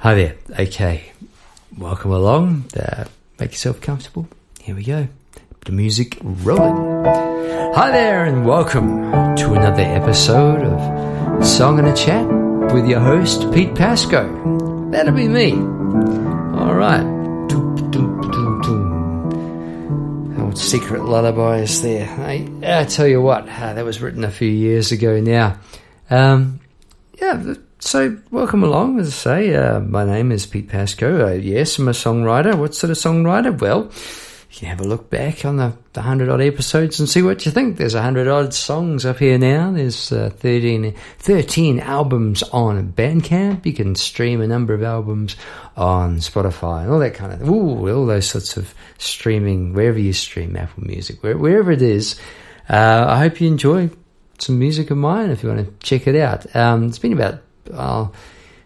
Hi there. Okay, welcome along. Uh, make yourself comfortable. Here we go. The music rolling. Hi there, and welcome to another episode of Song and a Chat with your host Pete Pasco. That'll be me. All right. Old secret lullabies there. I, I tell you what, uh, that was written a few years ago now. Um, yeah, so welcome along. As I say, uh, my name is Pete Pasco. Uh, yes, I'm a songwriter. What sort of songwriter? Well, you can have a look back on the, the 100 odd episodes and see what you think. There's 100 odd songs up here now. There's uh, 13, 13 albums on Bandcamp. You can stream a number of albums on Spotify and all that kind of ooh, all those sorts of streaming, wherever you stream Apple Music, where, wherever it is. Uh, I hope you enjoy some music of mine if you want to check it out. Um, it's been about uh,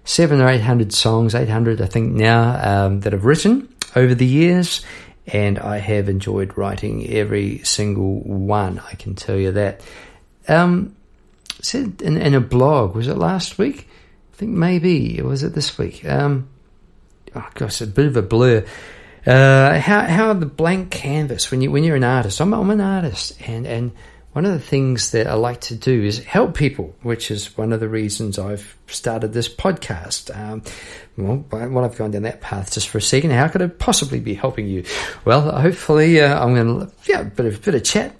seven or eight hundred songs, eight hundred I think now um, that I've written over the years, and I have enjoyed writing every single one. I can tell you that. Um, said in, in a blog, was it last week? I think maybe it was it this week? Um, oh gosh, a bit of a blur. Uh, how how the blank canvas when you when you're an artist. I'm I'm an artist, and and one of the things that I like to do is help people, which is one of the reasons I've started this podcast. Um, well, while I've gone down that path just for a second, how could I possibly be helping you? Well, hopefully, uh, I'm going to, yeah, a bit of, bit of chat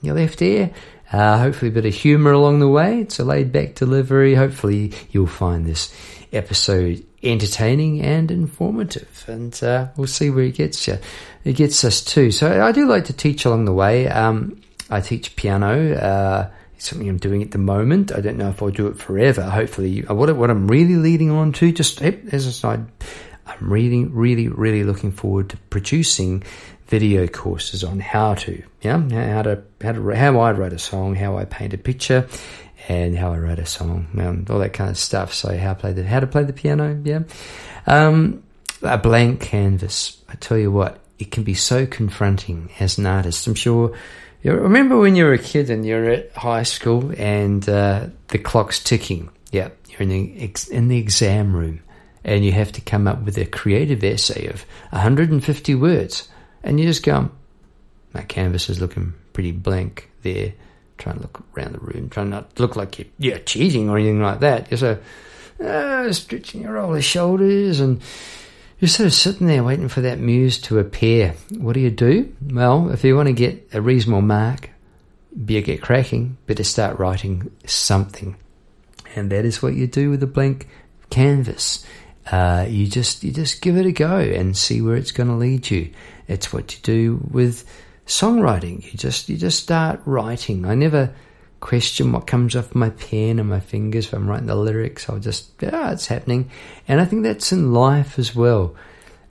in your left ear. Uh, hopefully, a bit of humour along the way. It's a laid back delivery. Hopefully, you'll find this episode entertaining and informative, and uh, we'll see where it gets you. It gets us too. So, I do like to teach along the way. Um, I teach piano. Uh, it's something I'm doing at the moment. I don't know if I'll do it forever. Hopefully, uh, what what I'm really leading on to, just as a side, I'm really, really, really looking forward to producing video courses on how to, yeah, how to, how to, how I write a song, how I paint a picture, and how I write a song, um, all that kind of stuff. So how play the, how to play the piano, yeah. Um, a blank canvas. I tell you what, it can be so confronting as an artist. I'm sure you remember when you were a kid and you're at high school and uh, the clock's ticking? Yeah, you're in the ex- in the exam room and you have to come up with a creative essay of 150 words, and you just go, "My canvas is looking pretty blank there." Trying to look around the room, trying not to look like you're, you're cheating or anything like that. You're so uh, stretching your roll shoulders and you're sort of sitting there waiting for that muse to appear. What do you do? Well, if you want to get a reasonable mark, better get cracking, better start writing something. And that is what you do with a blank canvas. Uh, you just you just give it a go and see where it's going to lead you. It's what you do with songwriting. You just you just start writing. I never question what comes off my pen and my fingers if I'm writing the lyrics. I'll just, yeah, it's happening. And I think that's in life as well.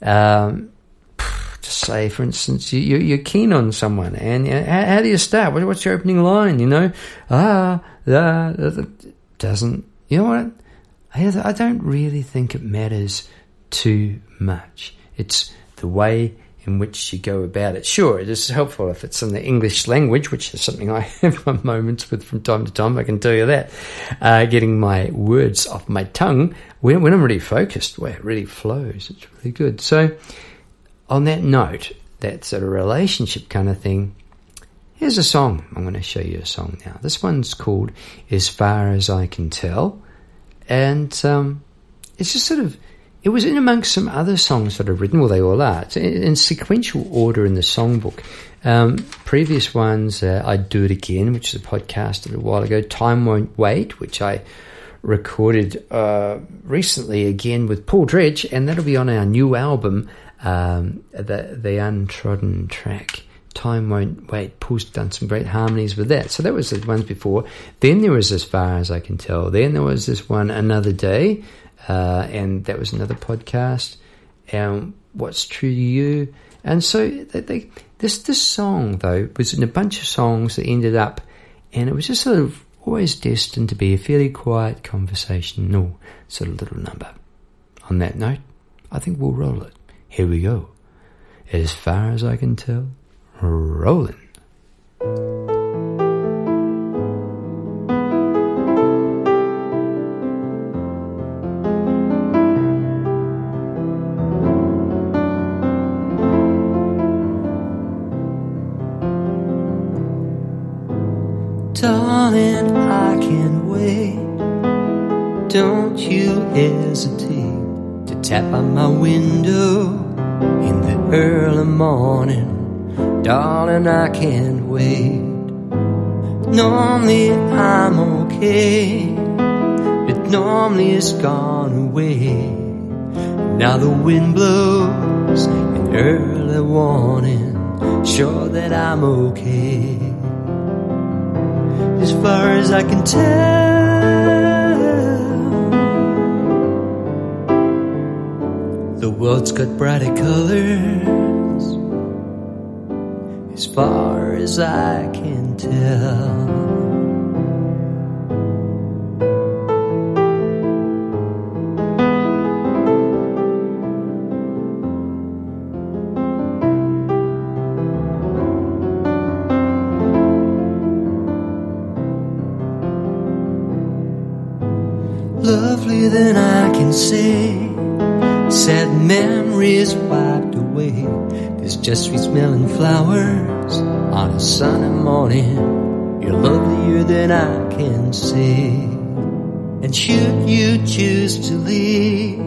Um, just say, for instance, you, you, are keen on someone, and how, how, do you start? what's your opening line? You know, ah, ah, doesn't. You know what? I don't really think it matters too much. It's the way in which you go about it. Sure, it is helpful if it's in the English language, which is something I have my moments with from time to time, I can tell you that. Uh, getting my words off my tongue when, when I'm really focused, where it really flows, it's really good. So, on that note, that's of relationship kind of thing. Here's a song. I'm going to show you a song now. This one's called As Far As I Can Tell. And um, it's just sort of it was in amongst some other songs that I've written. Well, they all are. It's in sequential order in the songbook. Um, previous ones, uh, I'd Do It Again, which is a podcast a little while ago. Time Won't Wait, which I recorded uh, recently again with Paul Dredge, and that'll be on our new album, um, the, the Untrodden Track. Time Won't Wait. Paul's done some great harmonies with that. So that was the ones before. Then there was As Far As I Can Tell. Then there was this one, Another Day uh, and that was another podcast. And what's true to you? And so they, they, this this song though was in a bunch of songs that ended up, and it was just sort of always destined to be a fairly quiet conversational sort of little number. On that note, I think we'll roll it. Here we go. As far as I can tell, rolling. Tap on my window in the early morning. Darling, I can't wait. Normally I'm okay, but normally it's gone away. Now the wind blows in early warning, sure that I'm okay. As far as I can tell, the world's got brighter colors. As far as I can tell. I can. And should you choose to leave,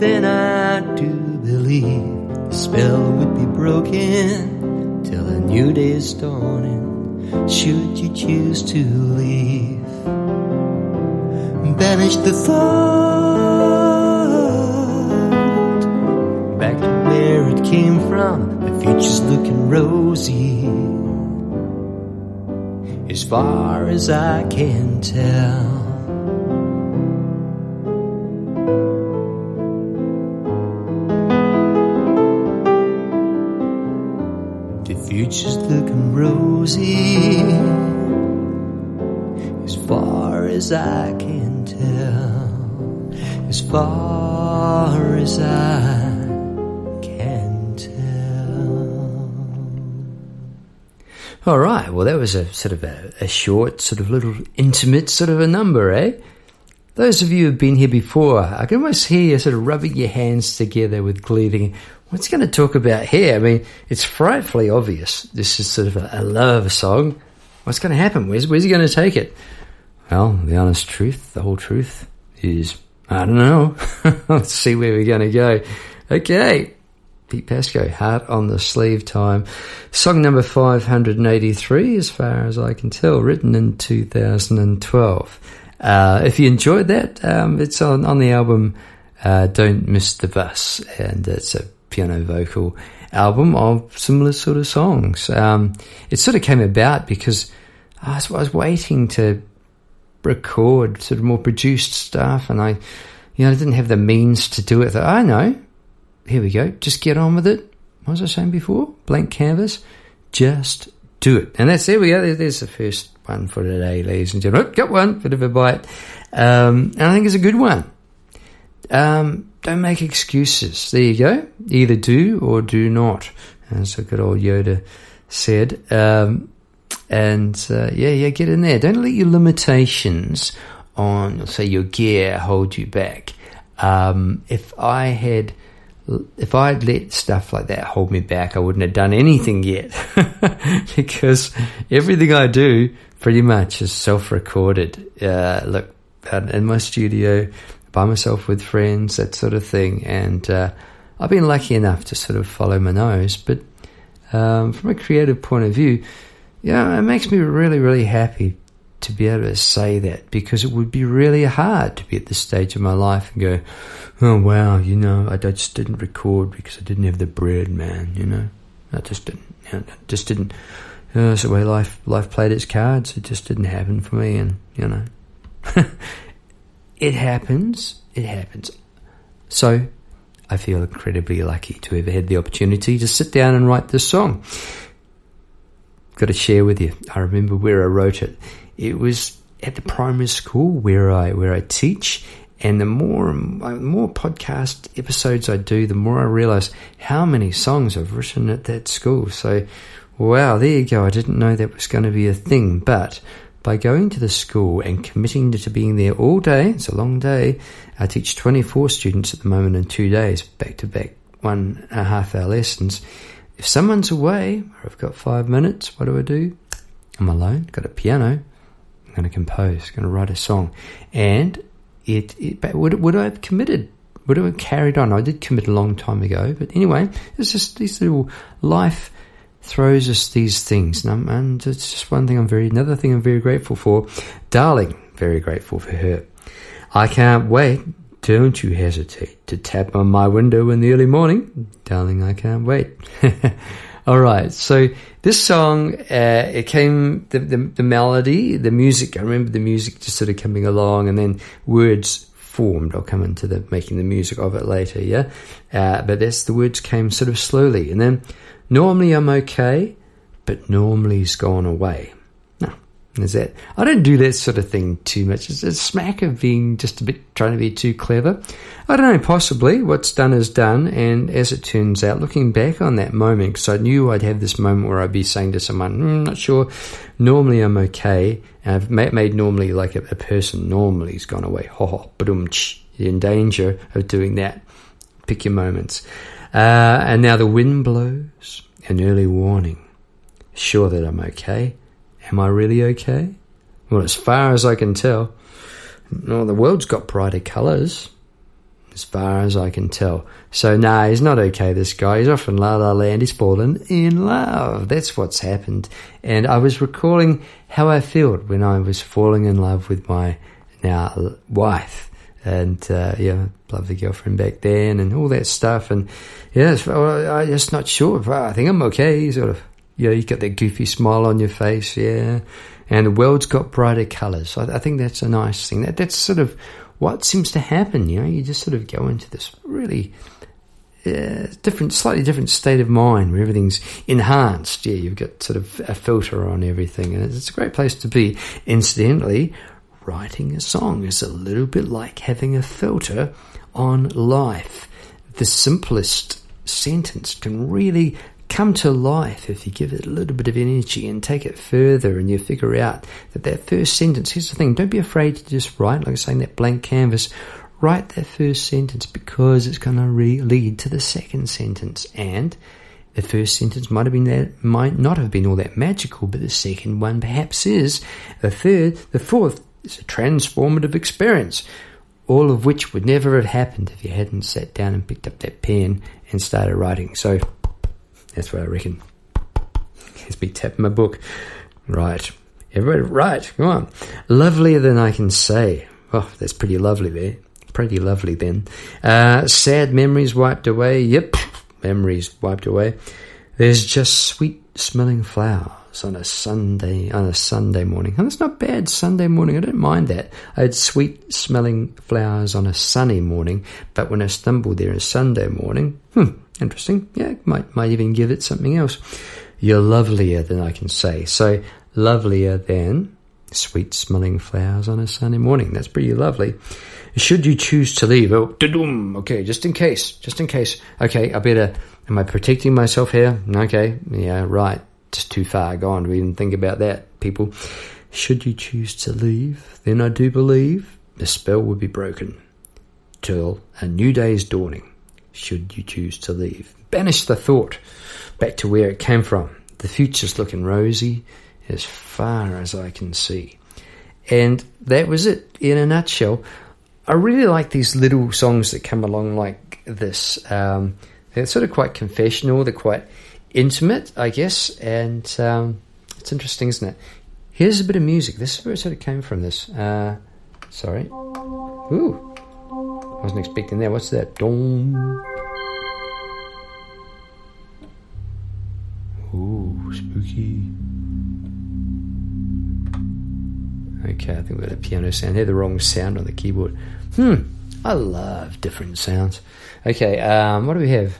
then I do believe the spell would be broken till a new day is dawning. Should you choose to leave banish the thought back to where it came from. The future's looking rosy as far as I can tell. The future's looking rosy as far as I can tell as far as I well, that was a sort of a, a short, sort of little intimate sort of a number, eh? Those of you who've been here before, I can almost hear you sort of rubbing your hands together with glee, thinking, what's going to talk about here? I mean, it's frightfully obvious. This is sort of a, a love song. What's going to happen? Where's, where's he going to take it? Well, the honest truth, the whole truth is, I don't know. Let's see where we're going to go. Okay. Pete Pasco, Heart on the Sleeve time. Song number 583, as far as I can tell, written in 2012. Uh, if you enjoyed that, um, it's on, on the album uh, Don't Miss the Bus, and it's a piano vocal album of similar sort of songs. Um, it sort of came about because I was, I was waiting to record sort of more produced stuff, and I, you know, I didn't have the means to do it. I know. Here we go. Just get on with it. What was I saying before? Blank canvas. Just do it. And that's there we go. There's the first one for today, ladies and gentlemen. Got one. Bit of a bite. Um, and I think it's a good one. Um, don't make excuses. There you go. Either do or do not. As a good old Yoda said. Um, and uh, yeah, yeah, get in there. Don't let your limitations on, say, your gear hold you back. Um, if I had, if I had let stuff like that hold me back, I wouldn't have done anything yet, because everything I do pretty much is self-recorded. Uh, look, in my studio, by myself with friends, that sort of thing, and uh, I've been lucky enough to sort of follow my nose, but um, from a creative point of view yeah, it makes me really, really happy to be able to say that because it would be really hard to be at this stage of my life and go, oh wow, you know, I just didn't record because I didn't have the bread, man. You know, I just didn't, you just didn't. Uh, you know, that's the way life life played its cards. It just didn't happen for me, and you know, it happens. It happens. So, I feel incredibly lucky to have had the opportunity to sit down and write this song got to share with you. I remember where I wrote it. It was at the primary school where I where I teach, and the more the more podcast episodes I do, the more I realize how many songs I've written at that school. So, wow, there you go. I didn't know that was going to be a thing, but by going to the school and committing to being there all day, it's a long day. I teach 24 students at the moment in two days, back to back, one and a half hour lessons if someone's away or I've got five minutes, what do I do? I'm alone, got a piano, I'm going to compose, going to write a song, and it, it would would I have committed? Would I have carried on? I did commit a long time ago, but anyway, it's just these little life throws us these things, and, and it's just one thing I'm very another thing I'm very grateful for. Darling, very grateful for her. I can't wait. Don't you hesitate to tap on my window in the early morning, darling. I can't wait. All right, so this song, uh, it came the, the, the melody, the music. I remember the music just sort of coming along, and then words formed. I'll come into the making the music of it later. Yeah, uh, but that's the words came sort of slowly, and then normally I'm okay, but normally's gone away. Is that I don't do that sort of thing too much. It's a smack of being just a bit trying to be too clever. I don't know, possibly. What's done is done, and as it turns out, looking back on that moment, because I knew I'd have this moment where I'd be saying to someone, mm, "Not sure." Normally, I'm okay. And I've made normally like a, a person normally's gone away. Ho ho, boom, in danger of doing that. Pick your moments. Uh, and now the wind blows, an early warning. Sure that I'm okay Am I really okay? Well, as far as I can tell, well, the world's got brighter colours, as far as I can tell. So, nah, he's not okay, this guy. He's off in La La Land. He's fallen in love. That's what's happened. And I was recalling how I felt when I was falling in love with my now wife. And, uh, yeah, lovely girlfriend back then and all that stuff. And, yeah, I'm just not sure. I think I'm okay, sort of you know, you got that goofy smile on your face, yeah. And the world's got brighter colours. I, I think that's a nice thing. That that's sort of what seems to happen. You know, you just sort of go into this really uh, different, slightly different state of mind where everything's enhanced. Yeah, you've got sort of a filter on everything, and it's a great place to be. Incidentally, writing a song is a little bit like having a filter on life. The simplest sentence can really come to life if you give it a little bit of energy and take it further and you figure out that that first sentence, here's the thing, don't be afraid to just write, like I'm saying, that blank canvas. Write that first sentence because it's going to re- lead to the second sentence. And the first sentence might have been that, might not have been all that magical, but the second one perhaps is. The third, the fourth is a transformative experience all of which would never have happened if you hadn't sat down and picked up that pen and started writing. So that's what I reckon. Here's me tapping my book. Right. Everybody, right, come on. Lovelier than I can say. Oh, that's pretty lovely there. Pretty lovely then. Uh, sad memories wiped away. Yep, memories wiped away. There's just sweet smelling flowers on a Sunday on a Sunday morning. And it's not bad Sunday morning. I don't mind that. I had sweet smelling flowers on a sunny morning, but when I stumbled there on Sunday morning, hmm, Interesting. Yeah, might might even give it something else. You're lovelier than I can say. So lovelier than sweet smelling flowers on a sunny morning. That's pretty lovely. Should you choose to leave? Oh, okay, just in case, just in case. Okay, I better. Am I protecting myself here? Okay, yeah, right. Just too far gone. We didn't think about that, people. Should you choose to leave, then I do believe the spell would be broken till a new day is dawning should you choose to leave. Banish the thought back to where it came from. The future's looking rosy as far as I can see. And that was it in a nutshell. I really like these little songs that come along like this. Um, they're sort of quite confessional, they're quite intimate, I guess, and um, it's interesting, isn't it? Here's a bit of music. This is where it sort of came from. This, uh, sorry. Ooh. I wasn't expecting that. What's that? Dong. Ooh, spooky. Okay, I think we've got a piano sound. Had the wrong sound on the keyboard. Hmm. I love different sounds. Okay, um, what do we have?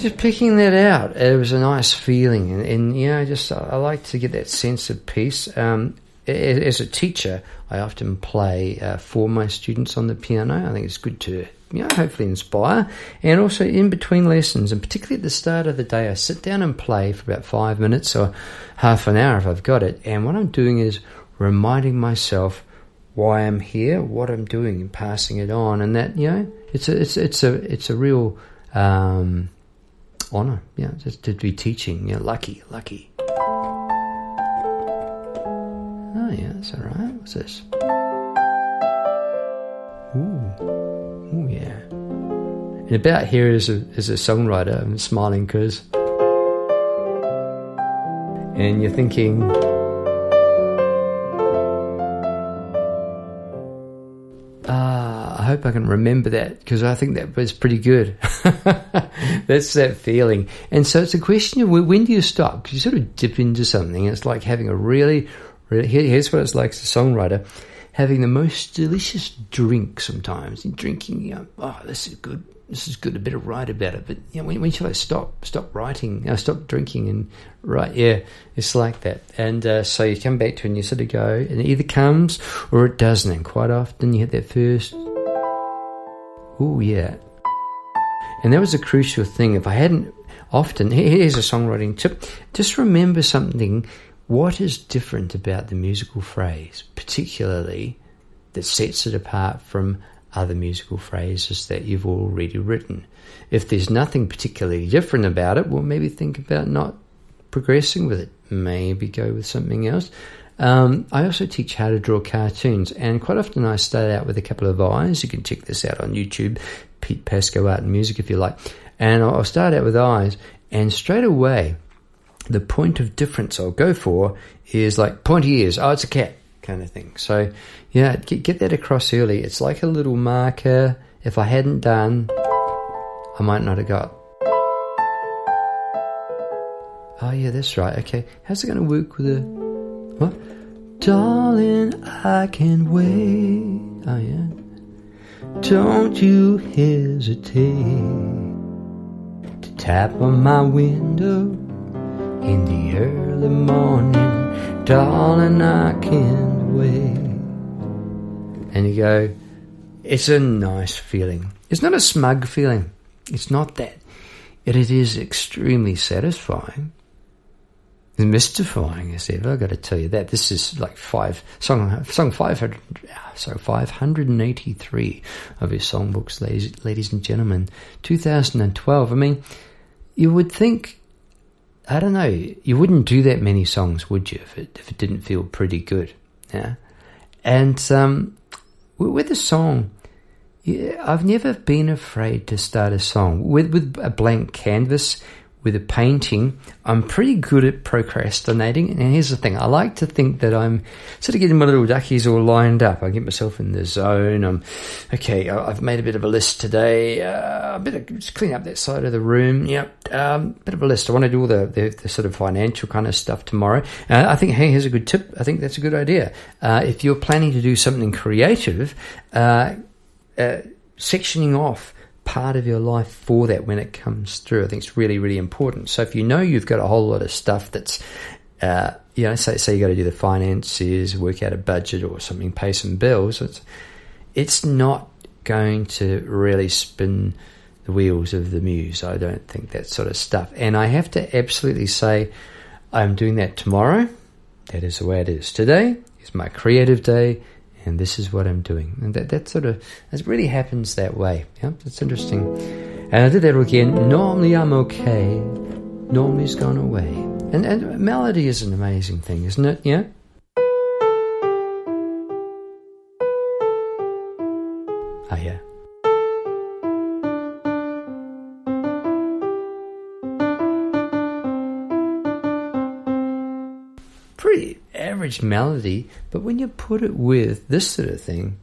Just picking that out, it was a nice feeling, and, and you know, just I, like to get that sense of peace. Um, as a teacher, I often play uh, for my students on the piano. I think it's good to you know, hopefully inspire. And also in between lessons, and particularly at the start of the day, I sit down and play for about five minutes or half an hour if I've got it. And what I'm doing is reminding myself why I'm here, what I'm doing, and passing it on. And that, you know, it's a, it's, it's a, it's a real, um, honor, yeah, just to be teaching. Yeah, lucky, lucky. Oh yeah, that's all right. What's this? Ooh, ooh yeah. And about here is a is a songwriter. I'm smiling because, and you're thinking. Hope I can remember that because I think that was pretty good. That's that feeling. And so it's a question of when do you stop? Because you sort of dip into something. It's like having a really, really, here's what it's like as a songwriter having the most delicious drink sometimes. And drinking, you know, oh, this is good. This is good. I better write about it. But you know, when, when should I stop? Stop writing. Know, stop drinking and write. Yeah, it's like that. And uh, so you come back to it and you sort of go, and it either comes or it doesn't. And quite often you hit that first. Oh yeah, and that was a crucial thing. If I hadn't often, here's a songwriting tip just remember something. What is different about the musical phrase, particularly that sets it apart from other musical phrases that you've already written? If there's nothing particularly different about it, well, maybe think about not progressing with it. Maybe go with something else. Um, I also teach how to draw cartoons, and quite often I start out with a couple of eyes. You can check this out on YouTube. Pete Pasco Art and Music if you like. And I'll start out with eyes, and straight away, the point of difference I'll go for is like pointy ears. Oh, it's a cat kind of thing. So, yeah, get, get that across early. It's like a little marker. If I hadn't done, I might not have got. Oh, yeah, that's right. Okay. How's it going to work with a. What? Darling, I can wait. Oh, yeah. Don't you hesitate to tap on my window in the early morning, darling. I can't wait. And you go, it's a nice feeling. It's not a smug feeling. It's not that. It is extremely satisfying mystifying as ever. I've got to tell you that this is like five song song five hundred so five hundred and eighty three of his songbooks, ladies, ladies and gentlemen, two thousand and twelve. I mean, you would think, I don't know, you wouldn't do that many songs, would you, if it if it didn't feel pretty good, yeah. And um, with a song, yeah, I've never been afraid to start a song with with a blank canvas with a painting, I'm pretty good at procrastinating. And here's the thing I like to think that I'm sort of getting my little duckies all lined up. I get myself in the zone. I'm okay, I've made a bit of a list today. Uh, bit of just clean up that side of the room. Yep, um, bit of a list. I want to do all the, the, the sort of financial kind of stuff tomorrow. Uh, I think, hey, here's a good tip. I think that's a good idea. Uh, if you're planning to do something creative, uh, uh, sectioning off part of your life for that when it comes through. I think it's really, really important. So if you know you've got a whole lot of stuff that's, uh, you know, say, say you got to do the finances, work out a budget or something, pay some bills, it's, it's not going to really spin the wheels of the muse. I don't think that sort of stuff. And I have to absolutely say, I'm doing that tomorrow. That is the way it is. Today is my creative day and this is what I'm doing. And that, that sort of, it really happens that way. Yeah, that's interesting. And I did that again. Normally I'm okay. Normally it's gone away. And, and melody is an amazing thing, isn't it? Yeah? Ah, yeah. Average melody, but when you put it with this sort of thing,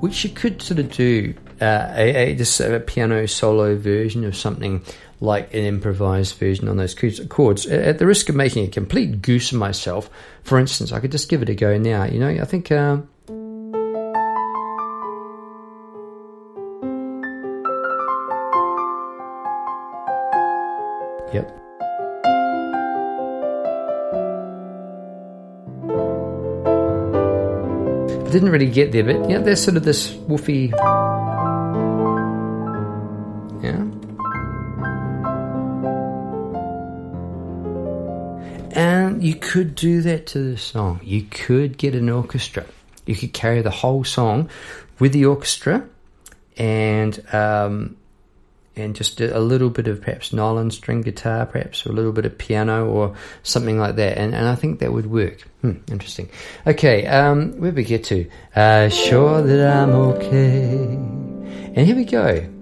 which you could sort of do uh, a, a, just a piano solo version of something like an improvised version on those chords. At the risk of making a complete goose of myself, for instance, I could just give it a go now. You know, I think. Uh, Yep. Didn't really get there, but yeah, there's sort of this woofy. Could do that to the song. You could get an orchestra. You could carry the whole song with the orchestra and um, and just a little bit of perhaps nylon string guitar, perhaps, or a little bit of piano or something like that. And, and I think that would work. Hmm, interesting. Okay, um, where we get to? Uh, sure that I'm okay. And here we go.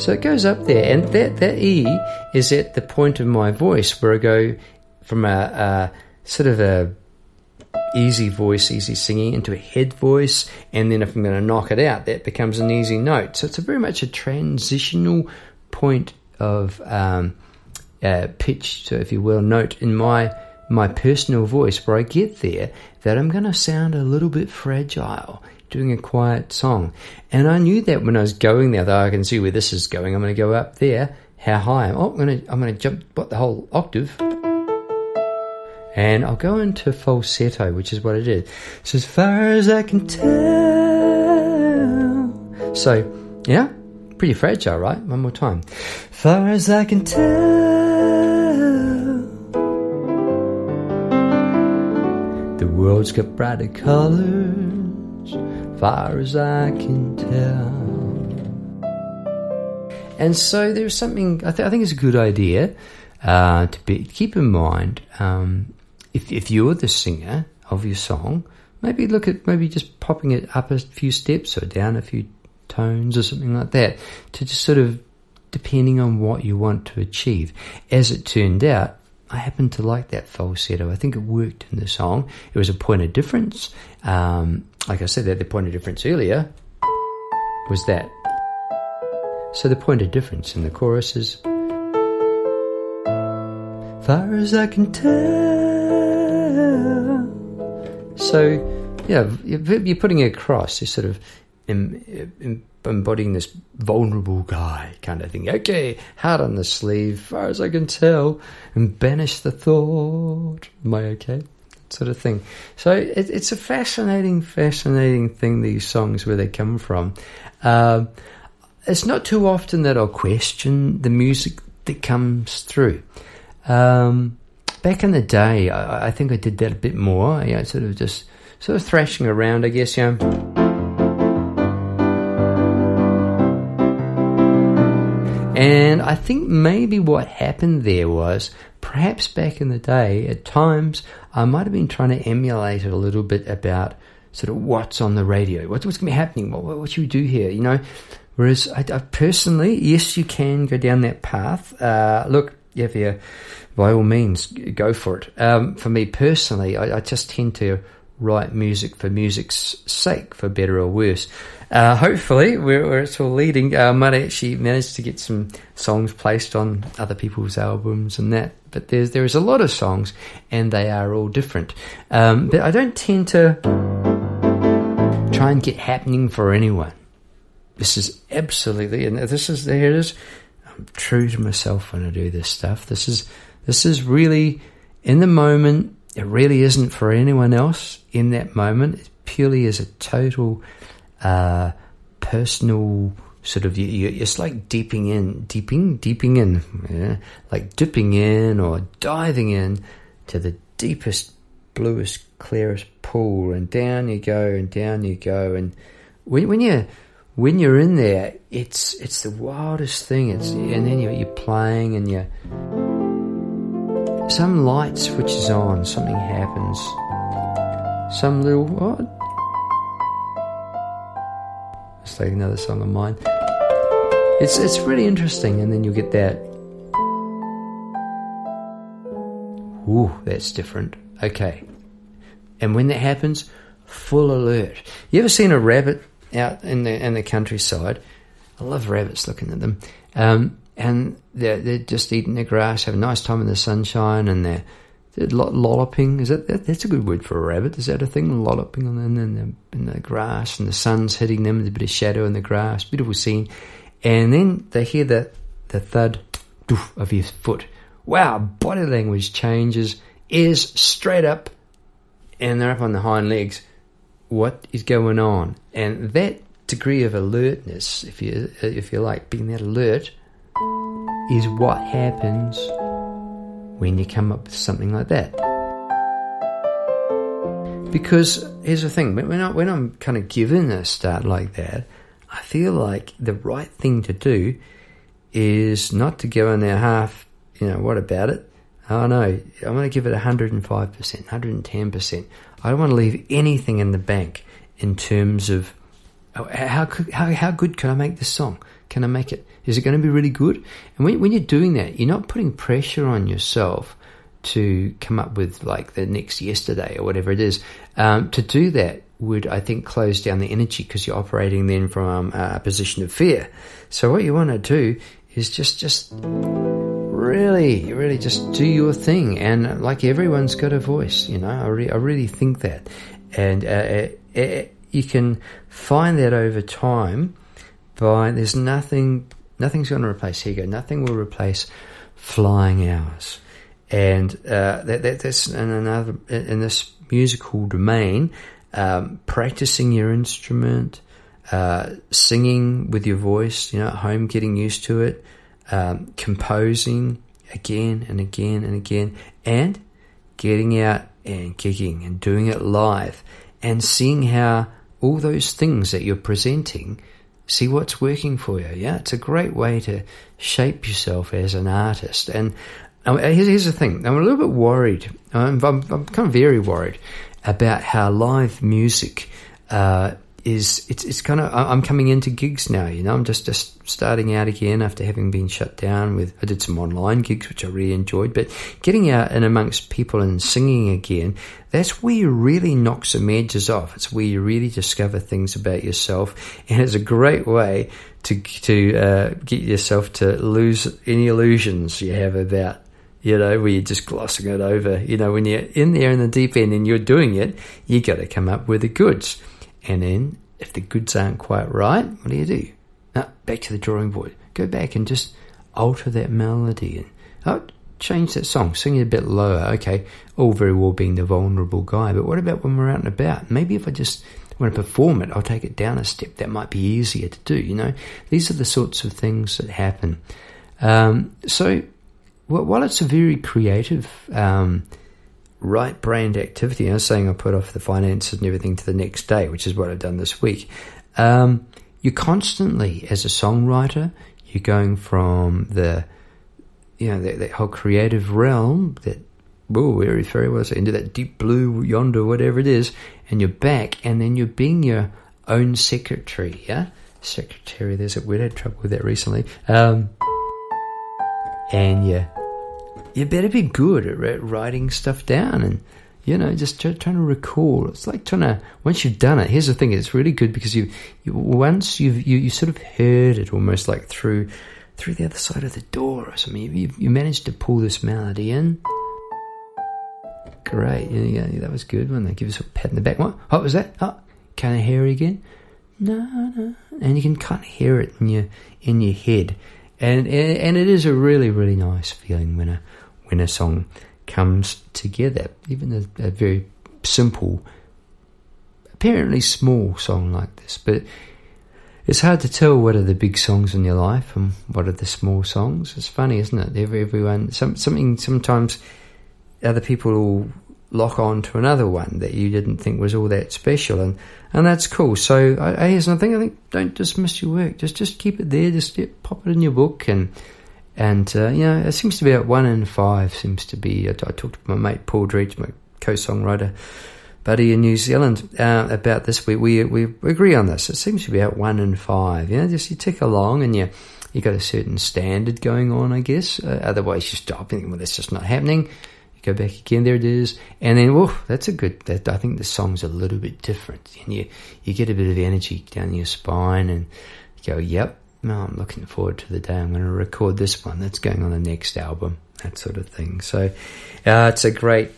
So it goes up there, and that, that E is at the point of my voice where I go from a, a sort of a easy voice, easy singing into a head voice, and then if I'm going to knock it out, that becomes an easy note. So it's a very much a transitional point of um, uh, pitch, so if you will, note in my my personal voice where I get there that I'm going to sound a little bit fragile doing a quiet song. And I knew that when I was going there, though I can see where this is going. I'm going to go up there. How high? Oh, I'm going to I'm going to jump what the whole octave. And I'll go into falsetto, which is what it is. So as far as I can tell. So, yeah, pretty fragile, right? One more time. Far as I can tell. The world's got brighter colors, far as I can tell. And so there's something I, th- I think it's a good idea uh, to be keep in mind um, if, if you're the singer of your song, maybe look at maybe just popping it up a few steps or down a few tones or something like that to just sort of depending on what you want to achieve. As it turned out, I happened to like that falsetto. I think it worked in the song. It was a point of difference. Um, like I said, that the point of difference earlier was that. So the point of difference in the chorus is far as I can tell. So, yeah, you're putting it across. You're sort of embodying this vulnerable guy kind of thing. Okay, heart on the sleeve, far as I can tell, and banish the thought. Am I okay? Sort of thing. So it, it's a fascinating, fascinating thing. These songs where they come from. Uh, it's not too often that I'll question the music that comes through. Um, back in the day, I, I, think I did that a bit more. Yeah, sort of just sort of thrashing around, I guess. Yeah. And I think maybe what happened there was perhaps back in the day, at times, I might have been trying to emulate it a little bit about sort of what's on the radio, what's, what's going to be happening, what, what should we do here, you know? Whereas I, I personally, yes, you can go down that path. Uh, look, if you by all means, go for it. Um, for me personally, I, I, just tend to write music for music's sake, for better or worse. Uh, hopefully, where, where, it's all leading, uh, I might actually manage to get some songs placed on other people's albums and that. But there's there is a lot of songs, and they are all different. Um, but I don't tend to try and get happening for anyone. This is absolutely, and this is there it is. I'm true to myself when I do this stuff. This is this is really in the moment. It really isn't for anyone else in that moment. It purely is a total uh, personal sort of. You, you, it's like deeping in, deeping deeping in, yeah? like dipping in or diving in to the deepest, bluest, clearest pool, and down you go, and down you go, and when, when you when you're in there, it's it's the wildest thing. It's and then you're, you're playing and you some light switches on, something happens. Some little what? Let's take another song of mine. It's it's really interesting, and then you get that. Ooh, that's different. Okay, and when that happens, full alert. You ever seen a rabbit out in the in the countryside? I love rabbits looking at them. Um, and they're, they're just eating the grass, have a nice time in the sunshine, and they're, they're lolloping. Is that, that, that's a good word for a rabbit? Is that a thing? Lolloping in the, in the, grass, and the sun's hitting them. There's a bit of shadow in the grass. Beautiful scene. and then they hear the the thud of your foot. Wow, body language changes, ears straight up, and they're up on the hind legs. What is going on? And that degree of alertness, if you if you like, being that alert, is what happens when you come up with something like that. Because here's the thing: when, I, when I'm kind of given a start like that, I feel like the right thing to do is not to go in there half. You know, what about it? Oh no, I'm going to give it 105%, 110%. I don't want to leave anything in the bank in terms of oh, how, how, how good can I make this song? Can I make it? Is it going to be really good? And when, when you're doing that, you're not putting pressure on yourself to come up with like the next yesterday or whatever it is. Um, to do that would, I think, close down the energy because you're operating then from a position of fear. So what you want to do is just, just really, really just do your thing. And like everyone's got a voice, you know, I, re- I really think that. And uh, uh, uh you can find that over time by, there's nothing, nothing's going to replace, here you go, nothing will replace flying hours and uh, that, that, that's in another in this musical domain. Um, practicing your instrument, uh, singing with your voice, you know, at home, getting used to it, um, composing again and again and again, and getting out and gigging and doing it live, and seeing how all those things that you're presenting, see what's working for you. Yeah, it's a great way to shape yourself as an artist. And now, here's, here's the thing. I'm a little bit worried. I'm, I'm, I'm kind of very worried about how live music uh, is. It's, it's kind of. I'm coming into gigs now. You know, I'm just just starting out again after having been shut down. With I did some online gigs, which I really enjoyed. But getting out and amongst people and singing again, that's where you really knock some edges off. It's where you really discover things about yourself, and it's a great way to to uh, get yourself to lose any illusions you have about you know, where you're just glossing it over. You know, when you're in there in the deep end and you're doing it, you got to come up with the goods. And then if the goods aren't quite right, what do you do? Now, back to the drawing board. Go back and just alter that melody and oh, change that song, sing it a bit lower. Okay, all very well being the vulnerable guy, but what about when we're out and about? Maybe if I just want to perform it, I'll take it down a step. That might be easier to do. You know, these are the sorts of things that happen. Um, so well, while it's a very creative, um, right brained activity, I was saying I put off the finances and everything to the next day, which is what I've done this week. Um, you're constantly, as a songwriter, you're going from the, you know, that, that whole creative realm that, oh, very, very well, so into that deep blue yonder, whatever it is, and you're back, and then you're being your own secretary, yeah? Secretary, there's a I had trouble with that recently. Um, and you you better be good at writing stuff down and you know just try, trying to recall. It's like trying to once you've done it here's the thing it's really good because you, you once you've you, you sort of heard it almost like through through the other side of the door or something. You, you, you managed to pull this melody in. Great. Yeah, yeah that was good when they give us a pat in the back. What? What was that? Oh can I hear it again? No no. And you can kind of hear it in your in your head and and it is a really really nice feeling when a when a song comes together, even a, a very simple, apparently small song like this, but it's hard to tell what are the big songs in your life and what are the small songs. It's funny, isn't it? Every, everyone, some, something sometimes other people lock on to another one that you didn't think was all that special, and and that's cool. So I, here's another I think don't dismiss your work. Just just keep it there. Just pop it in your book, and and uh, you know it seems to be about one in five. Seems to be. I, I talked to my mate Paul Dredge, my co-songwriter buddy in New Zealand, uh, about this. We, we we agree on this. It seems to be about one in five. You know, just you tick along and you you got a certain standard going on, I guess. Uh, otherwise, you stop and well, that's just not happening go back again, there it is, and then whoa, that's a good. That I think the song's a little bit different, and you you get a bit of energy down your spine, and you go, yep, no, I'm looking forward to the day I'm going to record this one. That's going on the next album, that sort of thing. So uh, it's a great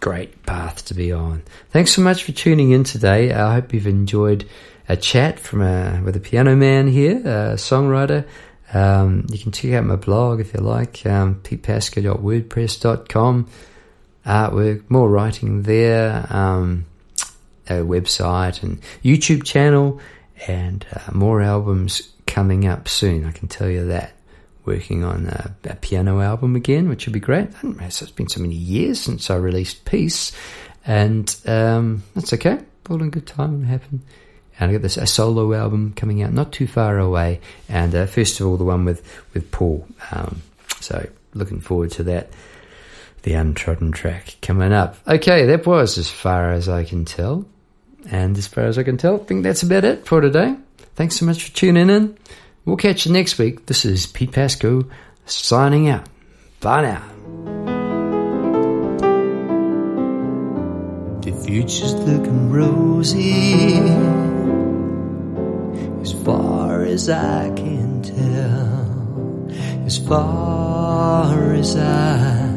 great path to be on. Thanks so much for tuning in today. I hope you've enjoyed a chat from a, with a piano man here, a songwriter. Um, you can check out my blog if you like, um, petepasco.wordpress.com. Artwork, more writing there, um, a website and YouTube channel, and uh, more albums coming up soon. I can tell you that. Working on a, a piano album again, which would be great. It's been so many years since I released Peace, and um, that's okay. All in good time, it happened. And I got this a solo album coming out not too far away, and uh, first of all the one with with Paul. Um, so looking forward to that. The untrodden track coming up. Okay, that was as far as I can tell, and as far as I can tell, I think that's about it for today. Thanks so much for tuning in. We'll catch you next week. This is Pete Pasco signing out. Bye now. The future's looking rosy as far as I can tell, as far as I